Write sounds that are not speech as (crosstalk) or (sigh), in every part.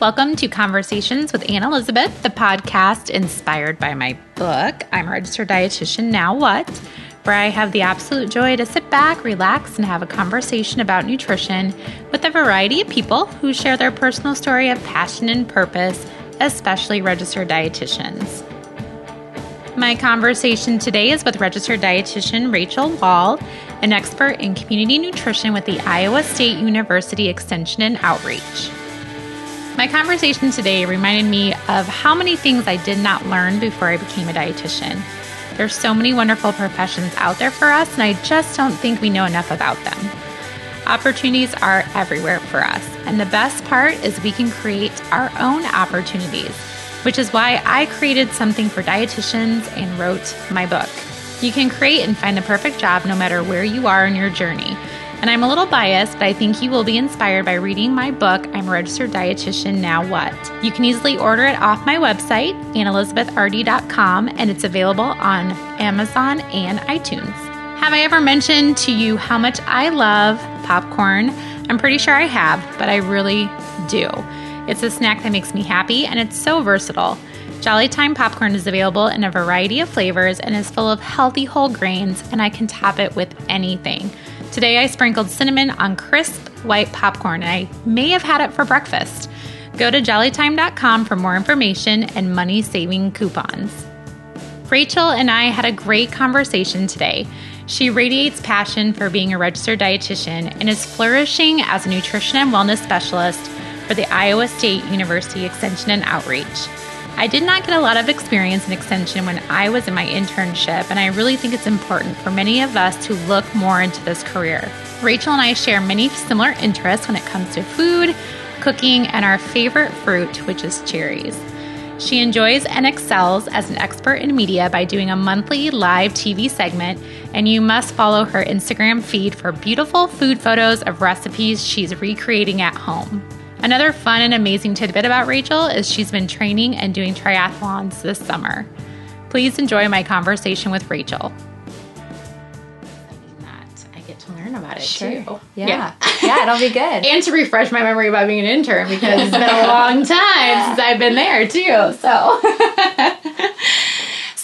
Welcome to Conversations with Anne Elizabeth, the podcast inspired by my book, I'm a Registered Dietitian Now What, where I have the absolute joy to sit back, relax, and have a conversation about nutrition with a variety of people who share their personal story of passion and purpose, especially registered dietitians. My conversation today is with registered dietitian Rachel Wall, an expert in community nutrition with the Iowa State University Extension and Outreach. My conversation today reminded me of how many things I did not learn before I became a dietitian. There's so many wonderful professions out there for us, and I just don't think we know enough about them. Opportunities are everywhere for us, and the best part is we can create our own opportunities, which is why I created something for dietitians and wrote my book. You can create and find the perfect job no matter where you are in your journey. And I'm a little biased, but I think you will be inspired by reading my book, I'm a Registered Dietitian Now What. You can easily order it off my website, annelizabethrd.com, and it's available on Amazon and iTunes. Have I ever mentioned to you how much I love popcorn? I'm pretty sure I have, but I really do. It's a snack that makes me happy and it's so versatile. Jolly Time popcorn is available in a variety of flavors and is full of healthy whole grains, and I can top it with anything. Today I sprinkled cinnamon on crisp white popcorn I may have had it for breakfast. Go to jollytime.com for more information and money saving coupons. Rachel and I had a great conversation today. She radiates passion for being a registered dietitian and is flourishing as a nutrition and wellness specialist for the Iowa State University Extension and Outreach. I did not get a lot of experience in extension when I was in my internship, and I really think it's important for many of us to look more into this career. Rachel and I share many similar interests when it comes to food, cooking, and our favorite fruit, which is cherries. She enjoys and excels as an expert in media by doing a monthly live TV segment, and you must follow her Instagram feed for beautiful food photos of recipes she's recreating at home. Another fun and amazing tidbit about Rachel is she's been training and doing triathlons this summer. Please enjoy my conversation with Rachel. I get to learn about it sure. too. Yeah. yeah. yeah, it'll be good. (laughs) and to refresh my memory about being an intern because it's been a (laughs) long time since I've been there too. So (laughs)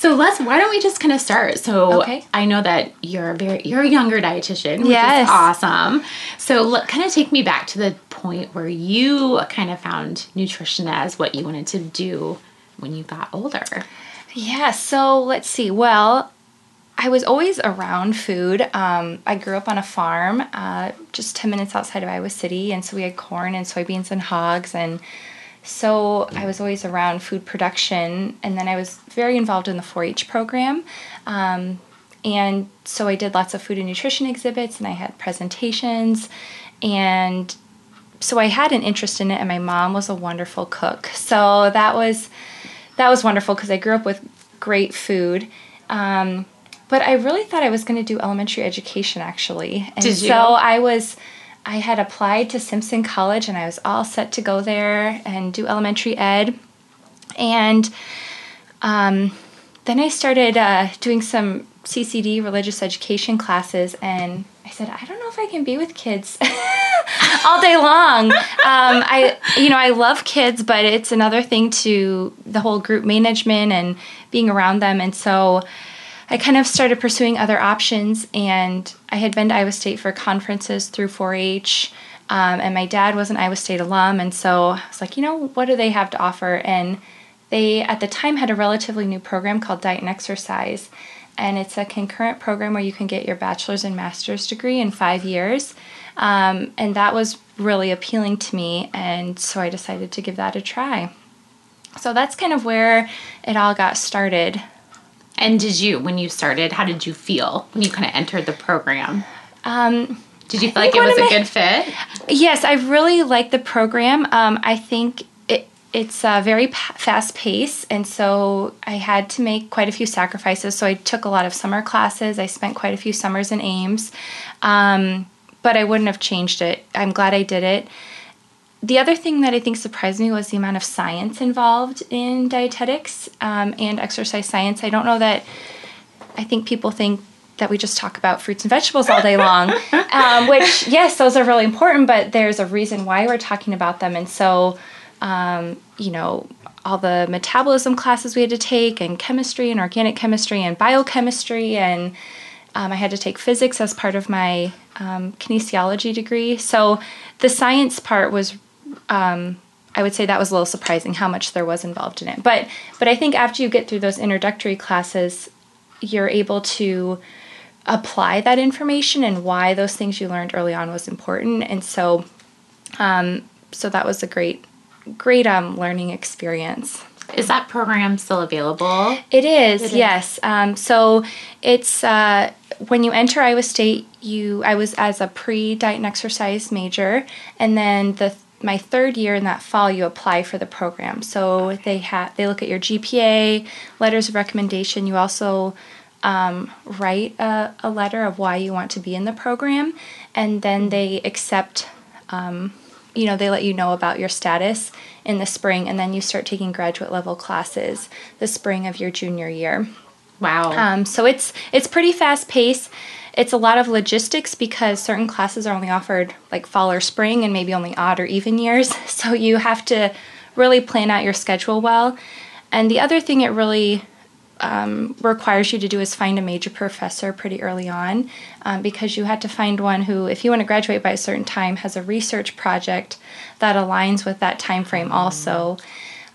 So let's. Why don't we just kind of start? So okay. I know that you're a very you're a younger dietitian, which yes. is awesome. So kind of take me back to the point where you kind of found nutrition as what you wanted to do when you got older. Yeah. So let's see. Well, I was always around food. Um, I grew up on a farm, uh, just ten minutes outside of Iowa City, and so we had corn and soybeans and hogs and so I was always around food production, and then I was very involved in the 4 H program. Um, and so I did lots of food and nutrition exhibits, and I had presentations. And so I had an interest in it, and my mom was a wonderful cook. So that was that was wonderful because I grew up with great food. Um, but I really thought I was going to do elementary education actually, and Did you? so I was I had applied to Simpson College and I was all set to go there and do elementary ed. And um, then I started uh, doing some CCD religious education classes and I said, I don't know if I can be with kids (laughs) (laughs) all day long. Um, I, you know, I love kids, but it's another thing to the whole group management and being around them. And so I kind of started pursuing other options, and I had been to Iowa State for conferences through 4 H. Um, and my dad was an Iowa State alum, and so I was like, you know, what do they have to offer? And they, at the time, had a relatively new program called Diet and Exercise. And it's a concurrent program where you can get your bachelor's and master's degree in five years. Um, and that was really appealing to me, and so I decided to give that a try. So that's kind of where it all got started. And did you, when you started, how did you feel when you kind of entered the program? Um, did you feel like it was a good fit? Yes, I really like the program. Um, I think it, it's a very fast pace, and so I had to make quite a few sacrifices. So I took a lot of summer classes. I spent quite a few summers in Ames, um, but I wouldn't have changed it. I'm glad I did it. The other thing that I think surprised me was the amount of science involved in dietetics um, and exercise science. I don't know that I think people think that we just talk about fruits and vegetables all day long, (laughs) um, which, yes, those are really important, but there's a reason why we're talking about them. And so um, you know, all the metabolism classes we had to take, and chemistry, and organic chemistry, and biochemistry, and um, I had to take physics as part of my um, kinesiology degree. So the science part was, um, I would say that was a little surprising how much there was involved in it. But but I think after you get through those introductory classes, you're able to apply that information and why those things you learned early on was important. And so, um, so that was a great, great um, learning experience. Is that program still available? It is, it yes. Um, so it's uh, when you enter Iowa State, you I was as a pre diet and exercise major, and then the my third year in that fall, you apply for the program. So they have they look at your GPA, letters of recommendation. You also um, write a, a, letter of why you want to be in the program, and then they accept. Um, you know, they let you know about your status in the spring, and then you start taking graduate level classes the spring of your junior year. Wow. Um, so it's it's pretty fast paced. It's a lot of logistics because certain classes are only offered like fall or spring, and maybe only odd or even years. (laughs) So you have to really plan out your schedule well. And the other thing it really um, requires you to do is find a major professor pretty early on um, because you had to find one who if you want to graduate by a certain time has a research project that aligns with that time frame also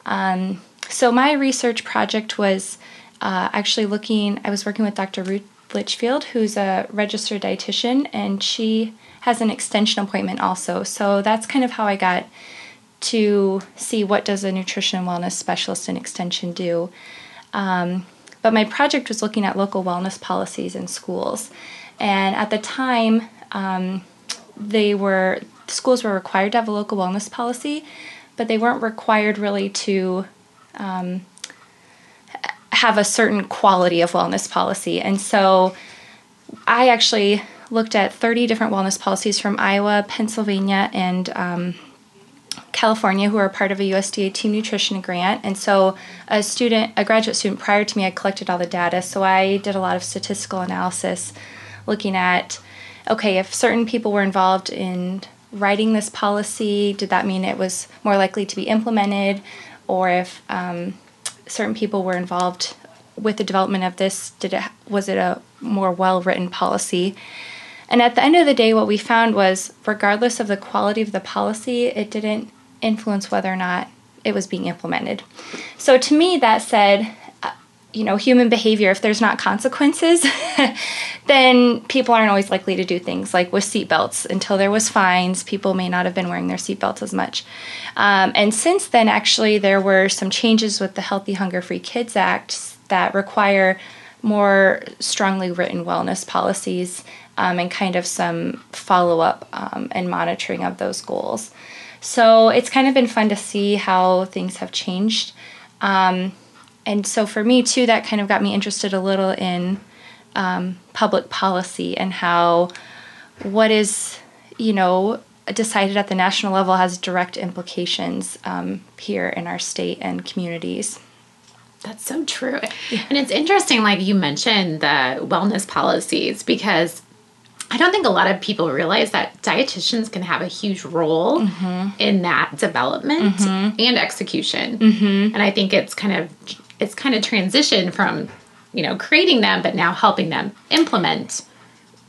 um, so my research project was uh, actually looking i was working with dr ruth litchfield who's a registered dietitian and she has an extension appointment also so that's kind of how i got to see what does a nutrition and wellness specialist in extension do um, but my project was looking at local wellness policies in schools. And at the time, um, they were schools were required to have a local wellness policy, but they weren't required really to um, have a certain quality of wellness policy. And so I actually looked at 30 different wellness policies from Iowa, Pennsylvania, and um, California who are part of a USDA Team Nutrition grant. And so, a student, a graduate student prior to me, I collected all the data. So, I did a lot of statistical analysis looking at okay, if certain people were involved in writing this policy, did that mean it was more likely to be implemented? Or if um, certain people were involved with the development of this, did it was it a more well written policy? And at the end of the day, what we found was regardless of the quality of the policy, it didn't influence whether or not it was being implemented. So to me, that said, you know, human behavior, if there's not consequences, (laughs) then people aren't always likely to do things like with seatbelts. Until there was fines, people may not have been wearing their seatbelts as much. Um, and since then, actually, there were some changes with the Healthy Hunger Free Kids Act that require more strongly written wellness policies um, and kind of some follow up um, and monitoring of those goals. So it's kind of been fun to see how things have changed. And so for me, too, that kind of got me interested a little in um, public policy and how what is, you know, decided at the national level has direct implications um, here in our state and communities. That's so true. Yeah. And it's interesting, like you mentioned the wellness policies, because I don't think a lot of people realize that dietitians can have a huge role mm-hmm. in that development mm-hmm. and execution. Mm-hmm. And I think it's kind of it's kind of transition from you know creating them, but now helping them implement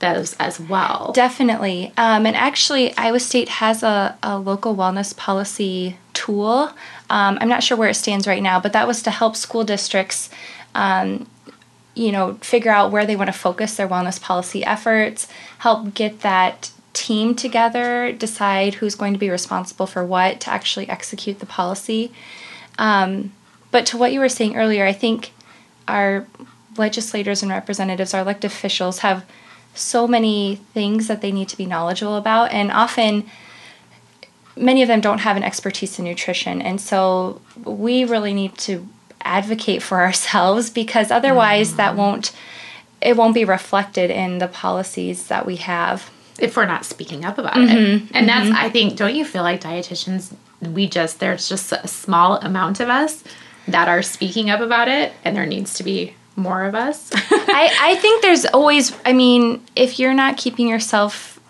those as well. Definitely. Um, and actually, Iowa State has a, a local wellness policy tool. Um, I'm not sure where it stands right now, but that was to help school districts um, you know, figure out where they want to focus their wellness policy efforts, help get that team together, decide who's going to be responsible for what to actually execute the policy. Um, but to what you were saying earlier, I think our legislators and representatives, our elected officials, have so many things that they need to be knowledgeable about, and often many of them don't have an expertise in nutrition. And so we really need to advocate for (laughs) ourselves because otherwise mm. that won't it won't be reflected in the policies that we have if we're not speaking up about mm-hmm. it. And mm-hmm. that's I think don't you feel like dietitians we just there's just a small amount of us that are speaking up about it and there needs to be more of us. (laughs) I, I think there's always I mean, if you're not keeping yourself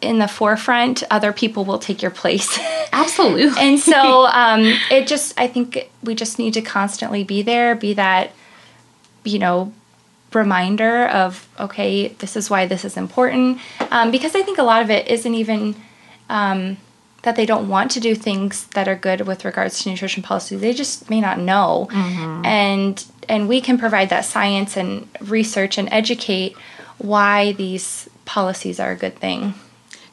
in the forefront, other people will take your place. (laughs) Absolutely. and so um, it just, I think we just need to constantly be there, be that, you know, reminder of, okay, this is why this is important. Um, because I think a lot of it isn't even um, that they don't want to do things that are good with regards to nutrition policy. They just may not know. Mm-hmm. And, and we can provide that science and research and educate why these policies are a good thing.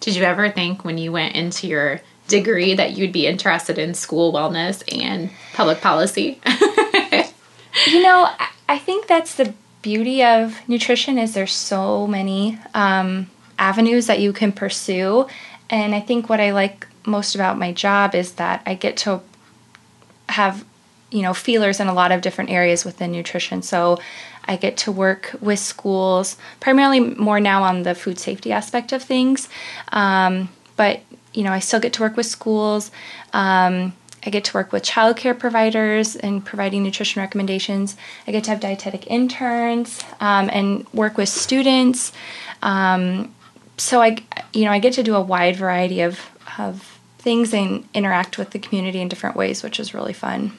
Did you ever think when you went into your degree that you'd be interested in school wellness and public policy? (laughs) you know, I think that's the beauty of nutrition is there's so many um, avenues that you can pursue. And I think what I like most about my job is that I get to have, you know, feelers in a lot of different areas within nutrition. So I get to work with schools, primarily more now on the food safety aspect of things. Um, but, you know, I still get to work with schools. Um, I get to work with childcare providers and providing nutrition recommendations. I get to have dietetic interns um, and work with students. Um, so I, you know, I get to do a wide variety of, of things and interact with the community in different ways, which is really fun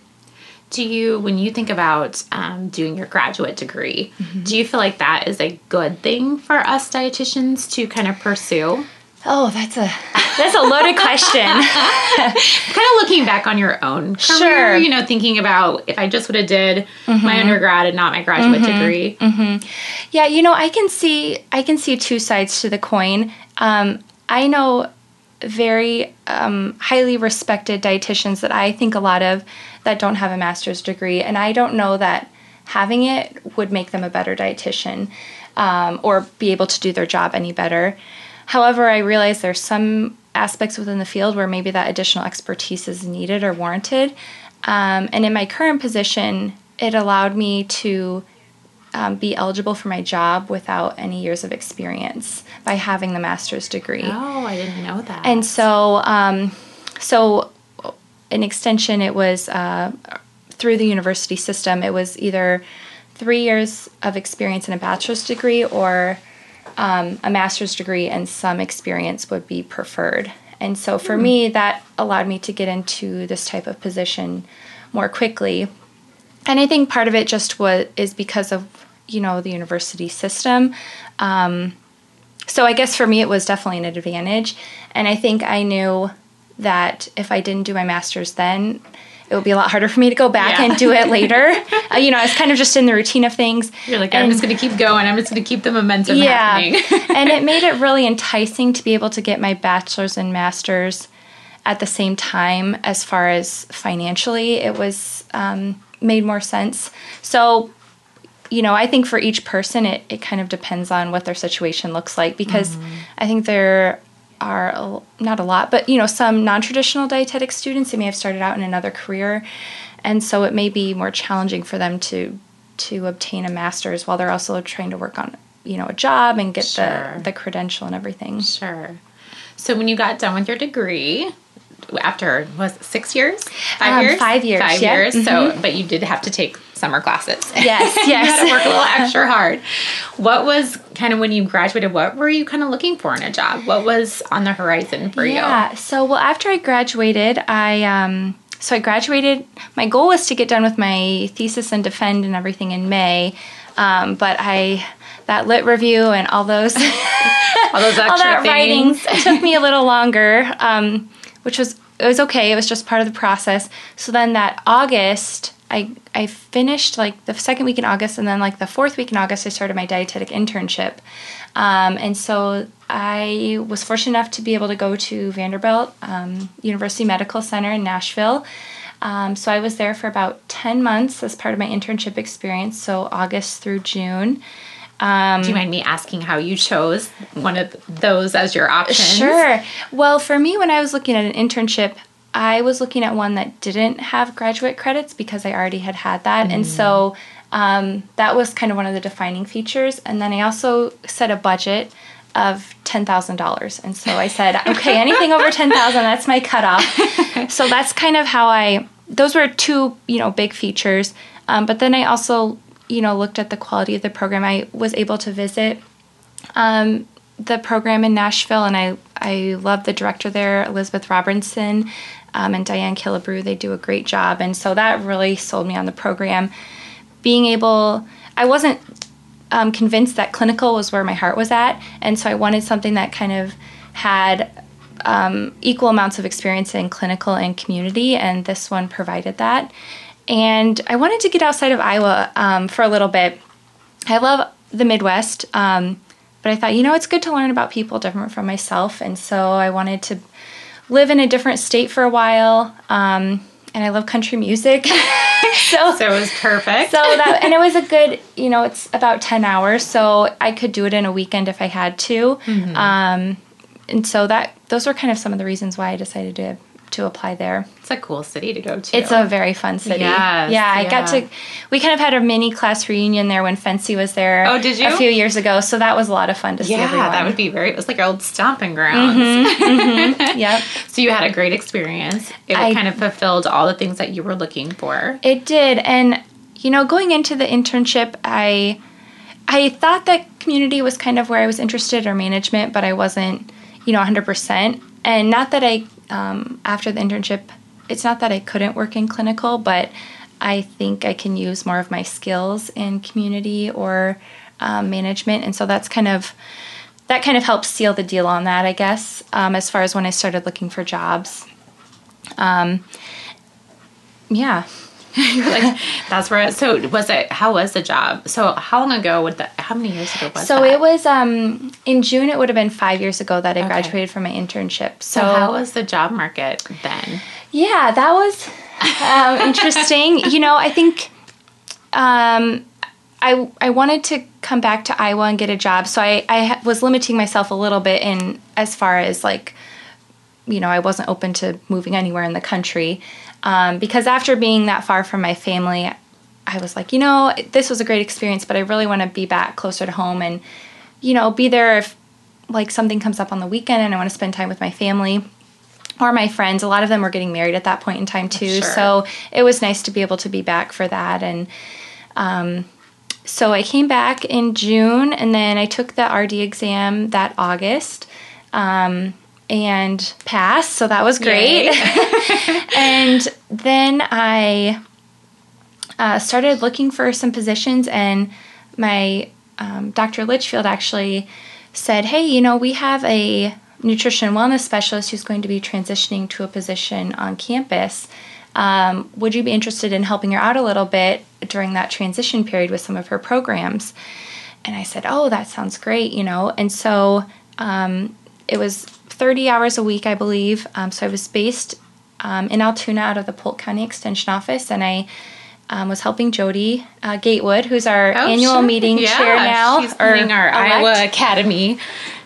do you when you think about um, doing your graduate degree mm-hmm. do you feel like that is a good thing for us dietitians to kind of pursue oh that's a that's a loaded (laughs) question (laughs) kind of looking back on your own career sure. you know thinking about if i just would have did mm-hmm. my undergrad and not my graduate mm-hmm. degree mm-hmm. yeah you know i can see i can see two sides to the coin um, i know very um, highly respected dietitians that i think a lot of that don't have a master's degree, and I don't know that having it would make them a better dietitian um, or be able to do their job any better. However, I realize there's some aspects within the field where maybe that additional expertise is needed or warranted. Um, and in my current position, it allowed me to um, be eligible for my job without any years of experience by having the master's degree. Oh, I didn't know that. And so, um, so an extension, it was uh, through the university system. It was either three years of experience in a bachelor's degree or um, a master's degree, and some experience would be preferred. And so for mm. me, that allowed me to get into this type of position more quickly. And I think part of it just was is because of you know the university system. Um, so I guess for me, it was definitely an advantage. And I think I knew that if I didn't do my master's then, it would be a lot harder for me to go back yeah. and do it (laughs) later. uh, you know, I was kind of just in the routine of things. You're like, I'm and, just going to keep going. I'm just going to keep the momentum yeah. (laughs) and it made it (laughs) really enticing to be able to get my bachelor's and master's at the same time as far as financially. It was um, made more sense. So, you know, I think for each person, it, it kind of depends on what their situation looks like because mm-hmm. I think there are a, not a lot, but you know, some non-traditional dietetic students they may have started out in another career, and so it may be more challenging for them to to obtain a master's while they're also trying to work on you know a job and get sure. the the credential and everything. Sure. So when you got done with your degree, after was six years, five um, years, five years, five yeah. years. Mm-hmm. So, but you did have to take summer classes. Yes, (laughs) yes. you had to work a little (laughs) extra hard. What was kind of when you graduated? What were you kind of looking for in a job? What was on the horizon for yeah, you? Yeah. So, well, after I graduated, I um, so I graduated. My goal was to get done with my thesis and defend and everything in May, um, but I that lit review and all those (laughs) all those extra all that things. writing took me a little longer, um, which was it was okay. It was just part of the process. So then that August, I I finished like the second week in August, and then like the fourth week in August, I started my dietetic internship. Um, and so I was fortunate enough to be able to go to Vanderbilt um, University Medical Center in Nashville. Um, so I was there for about 10 months as part of my internship experience, so August through June. Um, Do you mind me asking how you chose one of those as your option? Sure. Well, for me, when I was looking at an internship, I was looking at one that didn't have graduate credits because I already had had that. Mm. And so um, that was kind of one of the defining features. And then I also set a budget of $10,000. And so I said, (laughs) okay, anything over 10,000, that's my cutoff. (laughs) so that's kind of how I, those were two, you know, big features. Um, but then I also you know looked at the quality of the program i was able to visit um, the program in Nashville, and I I love the director there, Elizabeth Robinson, um, and Diane Killebrew. They do a great job, and so that really sold me on the program. Being able, I wasn't um, convinced that clinical was where my heart was at, and so I wanted something that kind of had um, equal amounts of experience in clinical and community, and this one provided that. And I wanted to get outside of Iowa um, for a little bit. I love the Midwest, um, but I thought, you know, it's good to learn about people different from myself, and so I wanted to live in a different state for a while. Um, and I love country music. (laughs) so, so it was perfect. so that and it was a good, you know, it's about 10 hours, so I could do it in a weekend if I had to. Mm-hmm. Um, and so that those were kind of some of the reasons why I decided to to apply there. It's a cool city to go to. It's a very fun city. Yes, yeah, I yeah. got to. We kind of had a mini class reunion there when FNCE was there. Oh, did you? A few years ago, so that was a lot of fun to yeah, see everyone. that would be very. It was like our old stomping grounds. Mm-hmm, mm-hmm, yep. (laughs) so you had a great experience. It I, kind of fulfilled all the things that you were looking for. It did, and you know, going into the internship, I. I thought that community was kind of where I was interested or management, but I wasn't you know 100% and not that i um, after the internship it's not that i couldn't work in clinical but i think i can use more of my skills in community or um, management and so that's kind of that kind of helps seal the deal on that i guess um, as far as when i started looking for jobs um, yeah (laughs) like that's where. So was it? How was the job? So how long ago would that? How many years ago was that? so that? it was um in June. It would have been five years ago that I okay. graduated from my internship. So, so, how was the job market then? Yeah, that was um, (laughs) interesting. you know, I think um, I I wanted to come back to Iowa and get a job, so I I was limiting myself a little bit in as far as like you know I wasn't open to moving anywhere in the country. Um, because after being that far from my family, I was like, you know, this was a great experience, but I really want to be back closer to home and, you know, be there if like something comes up on the weekend and I want to spend time with my family or my friends. A lot of them were getting married at that point in time too. Sure. So it was nice to be able to be back for that. And um, so I came back in June and then I took the RD exam that August. Um, and passed, so that was great. (laughs) (laughs) and then I uh, started looking for some positions, and my um, Dr. Litchfield actually said, "Hey, you know, we have a nutrition wellness specialist who's going to be transitioning to a position on campus. Um, would you be interested in helping her out a little bit during that transition period with some of her programs?" And I said, "Oh, that sounds great," you know. And so um, it was 30 hours a week, I believe. Um, so I was based um, in Altoona out of the Polk County Extension Office, and I um, was helping Jody uh, Gatewood, who's our oh, annual sure. meeting yeah, chair now. She's running our elect. Iowa Academy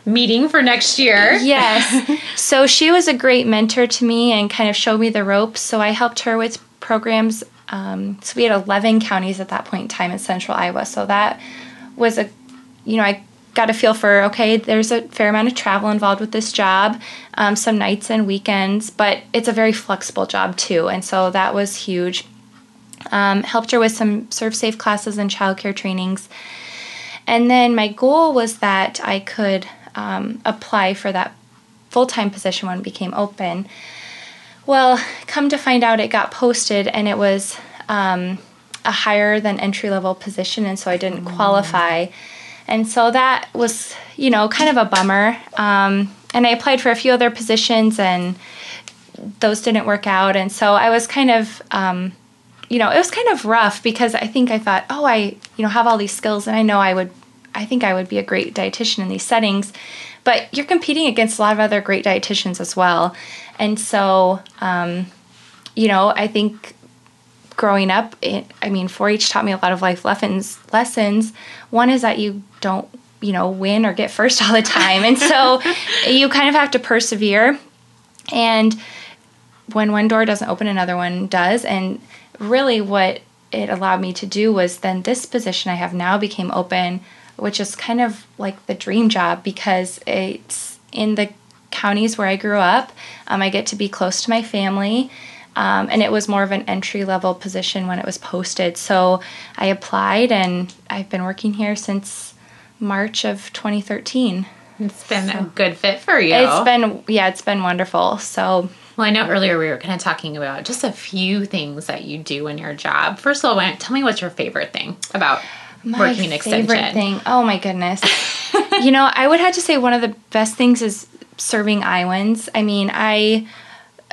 meeting for next year. Yes. (laughs) so she was a great mentor to me and kind of showed me the ropes. So I helped her with programs. Um, so we had 11 counties at that point in time in central Iowa. So that was a, you know, I got a feel for okay, there's a fair amount of travel involved with this job, um, some nights and weekends, but it's a very flexible job too, and so that was huge. Um, helped her with some ServSafe classes and childcare trainings. And then my goal was that I could um, apply for that full time position when it became open. Well, come to find out, it got posted and it was um, a higher than entry level position, and so I didn't mm. qualify. And so that was, you know, kind of a bummer. Um, and I applied for a few other positions and those didn't work out. And so I was kind of, um, you know, it was kind of rough because I think I thought, oh, I, you know, have all these skills and I know I would, I think I would be a great dietitian in these settings. But you're competing against a lot of other great dietitians as well. And so, um, you know, I think growing up, it, I mean, 4-H taught me a lot of life lessons. Lessons. One is that you don't, you know, win or get first all the time, and so (laughs) you kind of have to persevere. And when one door doesn't open, another one does. And really, what it allowed me to do was then this position I have now became open, which is kind of like the dream job because it's in the counties where I grew up. Um, I get to be close to my family. Um, and it was more of an entry level position when it was posted. So I applied and I've been working here since March of 2013. It's been so, a good fit for you. It's been yeah, it's been wonderful. So well, I know earlier we were kind of talking about just a few things that you do in your job. First of all, tell me what's your favorite thing about my working in extension. Favorite thing. Oh my goodness. (laughs) you know, I would have to say one of the best things is serving Iowans. I mean, I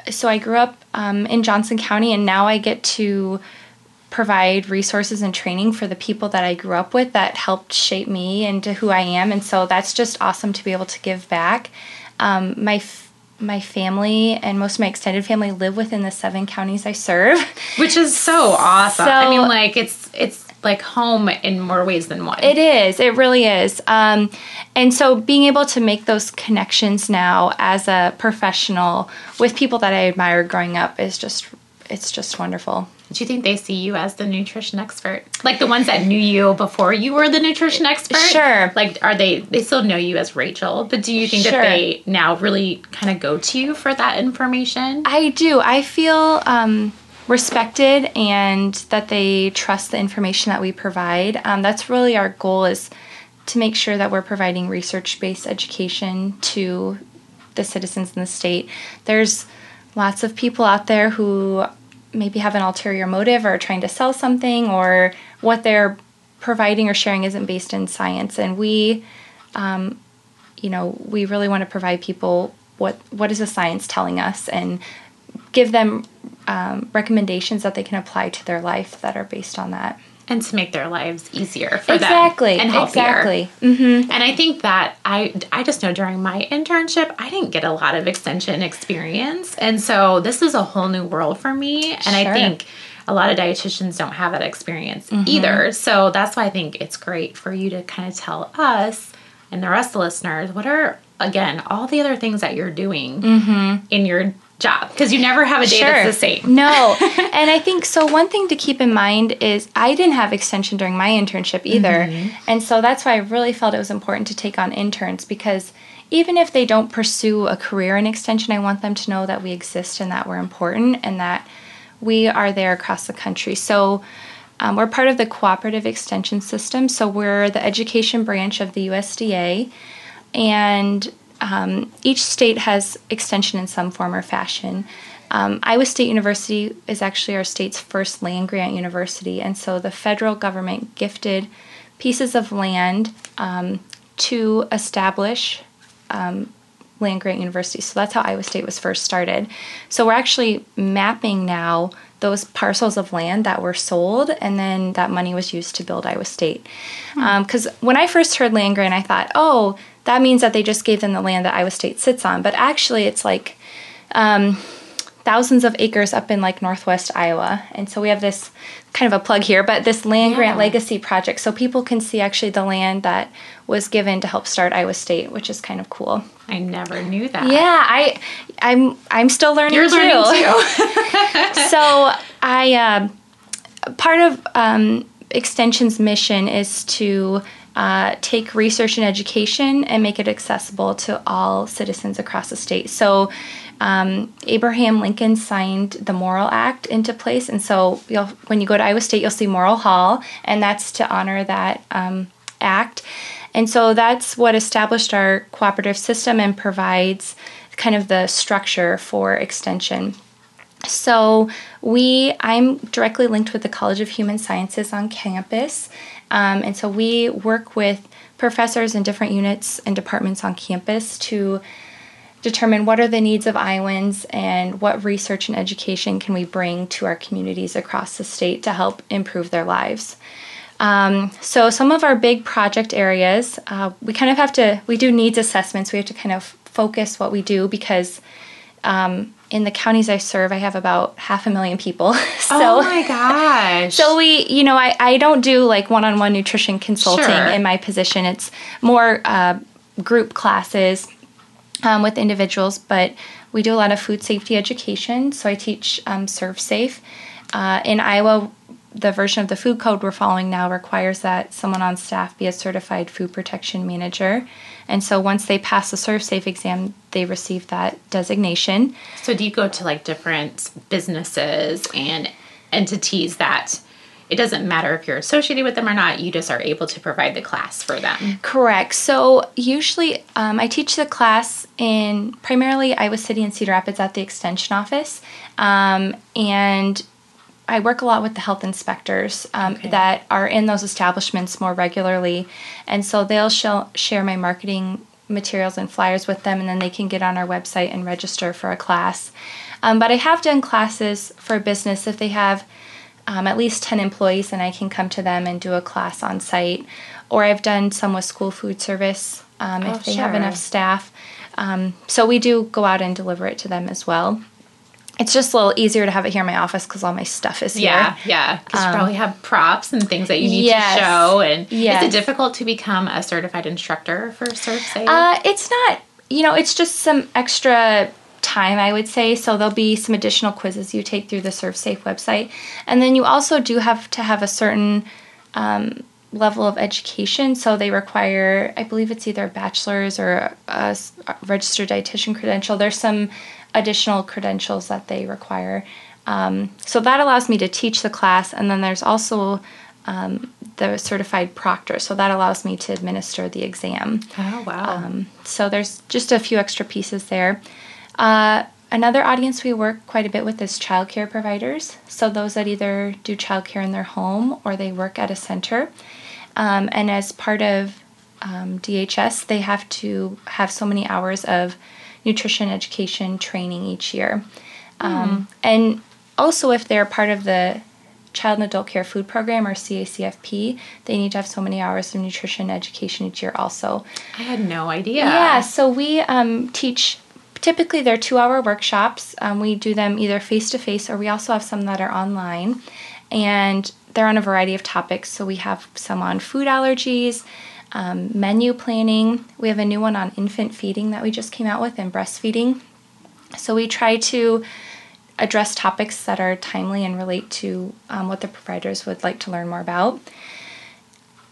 so I grew up um, in Johnson County, and now I get to provide resources and training for the people that I grew up with that helped shape me into who I am. And so that's just awesome to be able to give back. Um, my my family and most of my extended family live within the seven counties I serve, (laughs) which is so awesome. So, I mean, like it's it's like home in more ways than one. It is. It really is. Um, and so being able to make those connections now as a professional with people that I admire growing up is just it's just wonderful. Do you think they see you as the nutrition expert? Like the ones that knew you before you were the nutrition expert? Sure. Like are they they still know you as Rachel, but do you think sure. that they now really kind of go to you for that information? I do. I feel um respected and that they trust the information that we provide. Um, that's really our goal is to make sure that we're providing research-based education to the citizens in the state. There's lots of people out there who maybe have an ulterior motive or trying to sell something or what they're providing or sharing isn't based in science. And we um, you know we really want to provide people what what is the science telling us and give them um, recommendations that they can apply to their life that are based on that and to make their lives easier for exactly, them and healthier. Exactly. Mm-hmm. And I think that I I just know during my internship I didn't get a lot of extension experience, and so this is a whole new world for me. And sure. I think a lot of dietitians don't have that experience mm-hmm. either. So that's why I think it's great for you to kind of tell us and the rest of the listeners what are again all the other things that you're doing mm-hmm. in your job because you never have a day sure. that's the same. No. (laughs) and I think so one thing to keep in mind is I didn't have extension during my internship either. Mm-hmm. And so that's why I really felt it was important to take on interns because even if they don't pursue a career in extension, I want them to know that we exist and that we're important and that we are there across the country. So um, we're part of the cooperative extension system. So we're the education branch of the USDA. And um, each state has extension in some form or fashion. Um, Iowa State University is actually our state's first land grant university, and so the federal government gifted pieces of land um, to establish um, land grant universities. So that's how Iowa State was first started. So we're actually mapping now those parcels of land that were sold, and then that money was used to build Iowa State. Because hmm. um, when I first heard land grant, I thought, oh, that means that they just gave them the land that Iowa State sits on. But actually, it's like um, thousands of acres up in like northwest Iowa. And so we have this kind of a plug here, but this land yeah. grant legacy project. So people can see actually the land that was given to help start Iowa State, which is kind of cool. I never knew that. Yeah, I I'm I'm still learning You're too. learning too. (laughs) (laughs) so I uh, part of um, Extension's mission is to uh, take research and education and make it accessible to all citizens across the state. So, um, Abraham Lincoln signed the Morrill Act into place, and so when you go to Iowa State, you'll see Morrill Hall, and that's to honor that um, act. And so that's what established our cooperative system and provides kind of the structure for extension. So we I'm directly linked with the College of Human Sciences on campus um, and so we work with professors in different units and departments on campus to determine what are the needs of Iowans and what research and education can we bring to our communities across the state to help improve their lives. Um, so some of our big project areas, uh, we kind of have to, we do needs assessments. We have to kind of focus what we do because um, in the counties I serve, I have about half a million people. (laughs) so, oh my gosh. (laughs) So we, you know, I, I don't do like one on one nutrition consulting sure. in my position. It's more uh, group classes um, with individuals, but we do a lot of food safety education. So I teach um, ServSafe. Uh, in Iowa, the version of the food code we're following now requires that someone on staff be a certified food protection manager. And so once they pass the ServSafe exam, they receive that designation. So do you go to like different businesses and entities that it doesn't matter if you're associated with them or not, you just are able to provide the class for them. Correct. So usually um, I teach the class in primarily Iowa City and Cedar Rapids at the Extension office. Um, and I work a lot with the health inspectors um, Okay. that are in those establishments more regularly. And so they'll show, share my marketing materials and flyers with them, and then they can get on our website and register for a class. Um, but I have done classes for business if they have um, at least 10 employees, and I can come to them and do a class on site. Or I've done some with school food service um, Oh, if they have enough staff. Um, so we do go out and deliver it to them as well. It's just a little easier to have it here in my office because all my stuff is here. Yeah, yeah. Because you probably have props and things that you need yes. to show. And Yes. is it difficult to become a certified instructor for ServSafe? Uh, it's not, you know, it's just some extra time, I would say. So there'll be some additional quizzes you take through the ServSafe website. And then you also do have to have a certain um, level of education. So they require, I believe it's either a bachelor's or a registered dietitian credential. There's some additional credentials that they require. Um, so that allows me to teach the class. And then there's also um, the certified proctor. So that allows me to administer the exam. oh, wow. Um, so there's just a few extra pieces there. Uh, another audience we work quite a bit with is childcare providers. So those that either do childcare in their home or they work at a center. Um, and as part of um, DHS, they have to have so many hours of nutrition education training each year. Um, and also, if they're part of the Child and Adult Care Food Program or CACFP, they need to have so many hours of nutrition education each year also. I had no idea. Yeah, so we um, teach typically they're two hour workshops. Um, we do them either face to face or we also have some that are online. And they're on a variety of topics. So we have some on food allergies, um, menu planning. We have a new one on infant feeding that we just came out with and breastfeeding. So we try to address topics that are timely and relate to um, what the providers would like to learn more about.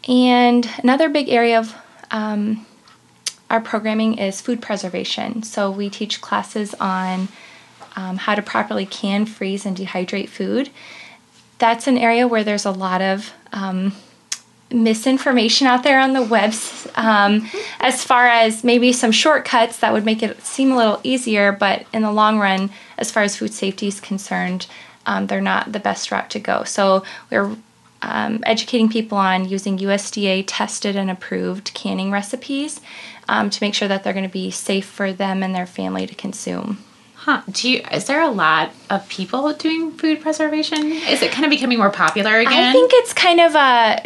And another big area of um, our programming is food preservation. So we teach classes on um, how to properly can, freeze, and dehydrate food. That's an area where there's a lot of um, misinformation out there on the webs um, as far as maybe some shortcuts that would make it seem a little easier, but in the long run, as far as food safety is concerned, um, they're not the best route to go. So we're um, educating people on using USDA tested and approved canning recipes um, to make sure that they're going to be safe for them and their family to consume. Huh. Do you, is there a lot of people doing food preservation? Is it kind of becoming more popular again? I think it's kind of a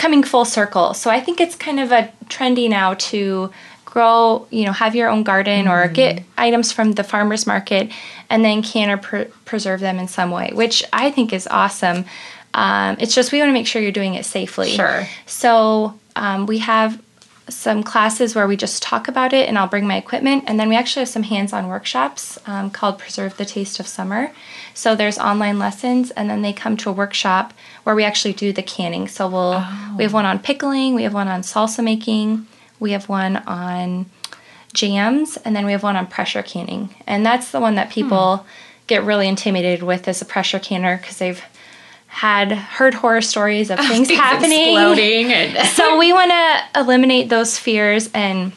coming full circle. So I think it's kind of a trendy now to grow, you know, have your own garden or get items from the farmers market and then can or pre- preserve them in some way, which I think is awesome. Um, it's just we want to make sure you're doing it safely. Sure. So um, we have some classes where we just talk about it and I'll bring my equipment. And then we actually have some hands on workshops um, called Preserve the Taste of Summer. So there's online lessons and then they come to a workshop where we actually do the canning. So we'll we have one on pickling, we have one on salsa making, we have one on jams, and then we have one on pressure canning. And that's the one that people get really intimidated with as a pressure canner because they've had heard horror stories of (laughs) things Things happening. exploding and (laughs) so we want to eliminate those fears and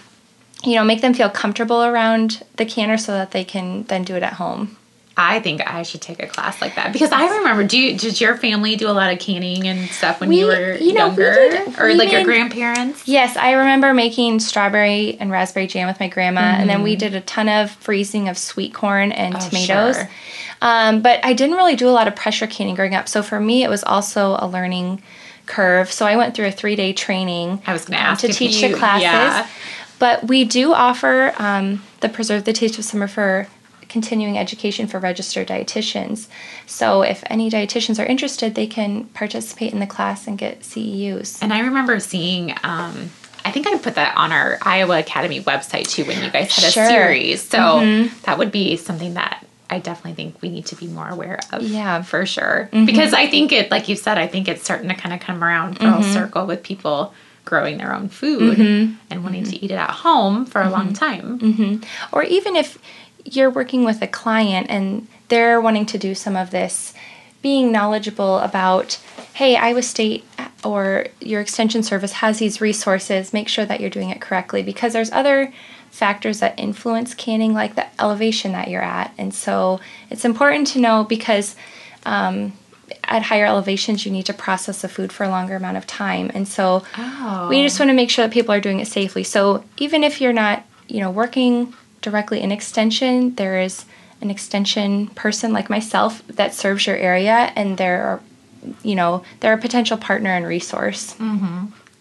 you know make them feel comfortable around the canner so that they can then do it at home I think I should take a class like that because I remember. Do you, did your family do a lot of canning and stuff when you were you know, we younger, did- or we like your grandparents? yes i remember making strawberry and raspberry jam with my grandma and then we did a ton of freezing of sweet corn and Oh, tomatoes sure. um, but i didn't really do a lot of pressure canning growing up so for me it was also a learning curve so i went through a three day training I was going to ask to teach you, the classes. Yeah. But we do offer um, the Preserve the Taste of Summer for continuing education for registered dietitians. So if any dietitians are interested, they can participate in the class and get CEUs. And I remember seeing. Um, I think I put that on our Iowa Academy website too when you guys had a Sure. series. So mm-hmm. that would be something that I definitely think we need to be more aware of. Yeah. for sure. Mm-hmm. Because I think it, like you said, I think it's starting to kind of come around full mm-hmm. circle with people growing their own food and wanting to eat it at home for a long time. Or even if you're working with a client and they're wanting to do some of this, being knowledgeable about hey, Iowa State or your extension service has these resources, make sure that you're doing it correctly because there's other factors that influence canning, like the elevation that you're at. And so it's important to know because um, at higher elevations, you need to process the food for a longer amount of time. And so Oh. we just want to make sure that people are doing it safely. So even if you're not, you know, working directly in extension, there is an extension person like myself that serves your area and there are you know, they're a potential partner and resource.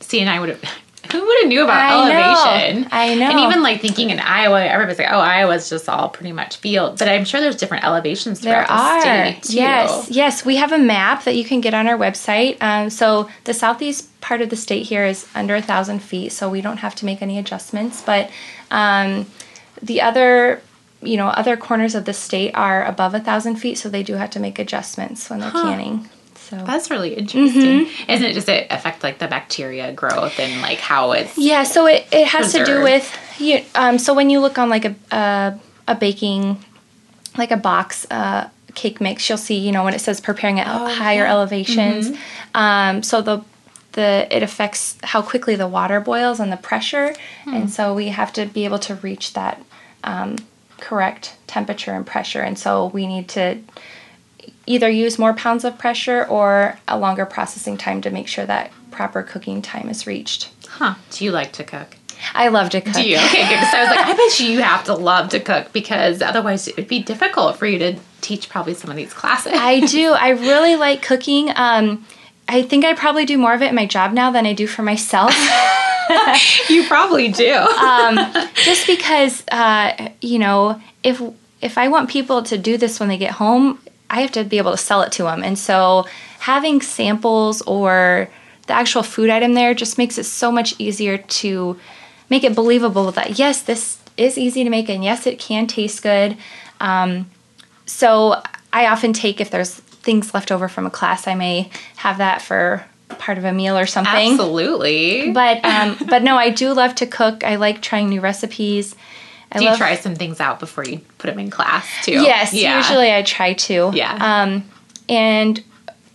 See, and I would have. (laughs) Who would have knew about I know. elevation? I know. And even like thinking in Iowa, everybody's like, "Oh, Iowa's just all pretty much field." But I'm sure there's different elevations There throughout are. the state too. Yes, yes. We have a map that you can get on our website. Um, so the southeast part of the state here is under a thousand feet, so we don't have to make any adjustments. But um, the other, you know, other corners of the state are above a thousand feet, so they do have to make adjustments when they're canning. So That's really interesting. Mm-hmm. Isn't it? Does it affect like the bacteria growth and like how it's? Yeah, so it, it has to do with you. Um, so when you look on like a a, a baking, like a box uh, cake mix, you'll see you know when it says preparing at higher elevations. Um, so the the it affects how quickly the water boils and the pressure, and so we have to be able to reach that um, correct temperature and pressure, and so we need to either use more pounds of pressure or a longer processing time to make sure that proper cooking time is reached. Huh? Do you like to cook? I love to cook. Do you? Okay, good. Because I was like, I bet you you have to love to cook because otherwise it would be difficult for you to teach probably some of these classes. I do. I really like cooking. Um, I think I probably do more of it in my job now than I do for myself, (laughs) (laughs) you probably do. (laughs) just because uh, you know if if I want people to do this when they get home, I have to be able to sell it to them, and so having samples or the actual food item there just makes it so much easier to make it believable that yes, this is easy to make, and yes, it can taste good. Um, so I often take if there's things left over from a class, I may have that for part of a meal or something. Absolutely. But um, but no, I do love to cook. I like trying new recipes. I do you love, try some things out before you put them in class too? Yes, Yeah. usually I try to. Yeah. Um, and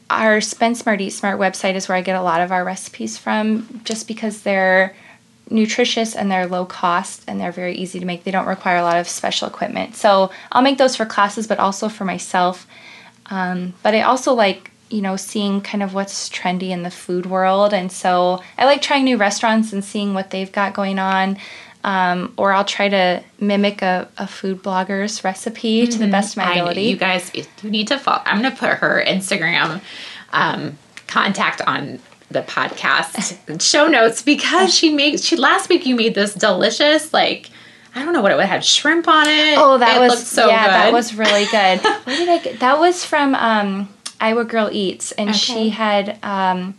our Spend Smart Eat Smart website is where I get a lot of our recipes from, just because they're nutritious and they're low cost and they're very easy to make. They don't require a lot of special equipment. So I'll make those for classes, but also for myself. Um, but I also like you know seeing kind of what's trendy in the food world, and so I like trying new restaurants and seeing what they've got going on. Um, or I'll try to mimic a, a food blogger's recipe to the best of my ability. you guys, you need to follow. I'm going to put her Instagram um, contact on the podcast (laughs) show notes because she makes. She last week you made this delicious like. I don't know what it would have shrimp on it. Oh, that It was so yeah, good. that was really good. (laughs) Where did I get that? Was from um, Iowa Girl Eats, and Okay. she had um,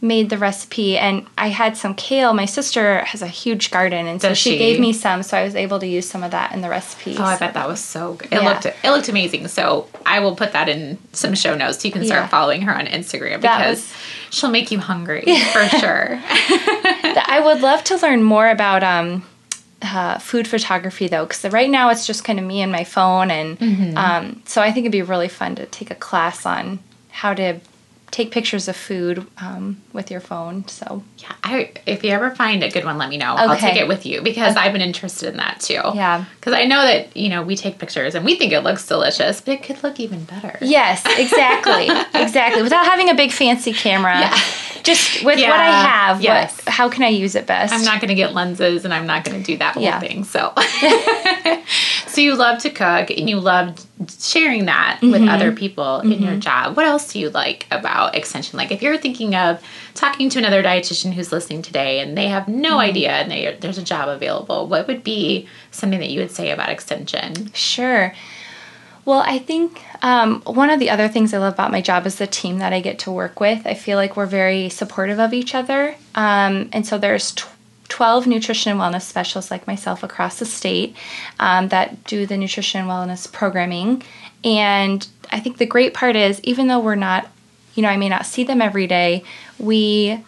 made the recipe. And I had some kale. My sister has a huge garden, and so she, she? gave me some, so I was able to use some of that in the recipe. Oh, I bet that was so good. It Yeah. looked it looked amazing. So I will put that in some show notes. So you can start Yeah. following her on Instagram because was- she'll make you hungry (laughs) for sure. I would love to learn more about um, uh, food photography though, because right now it's just kind of me and my phone, and Mm-hmm. um, so I think it'd be really fun to take a class on how to take pictures of food um, with your phone. So Yeah, I, if you ever find a good one, let me know. I'll take it with you because I've been interested in that too. Yeah. Because I know that, you know, we take pictures and we think it looks delicious, but it could look even better. Yes, exactly, (laughs) exactly. Without having a big fancy camera, Yeah. Just with what I have, yes. what, how can I use it best? I'm not going to get lenses and I'm not going to do that whole Yeah. thing. So, (laughs) (laughs) so you love to cook and you love sharing that with Mm-hmm. other people in your job. What else do you like about extension? Like if you're thinking of talking to another dietitian who's listening today and they have no Mm-hmm. idea and they, there's a job available, what would be something that you would say about extension? Sure. Well, I think um, one of the other things I love about my job is the team that I get to work with. I feel like we're very supportive of each other. Um, and so there's tw- 12 nutrition and wellness specialists like myself across the state um, that do the nutrition and wellness programming. And I think the great part is, even though we're not, you know, I may not see them every day, we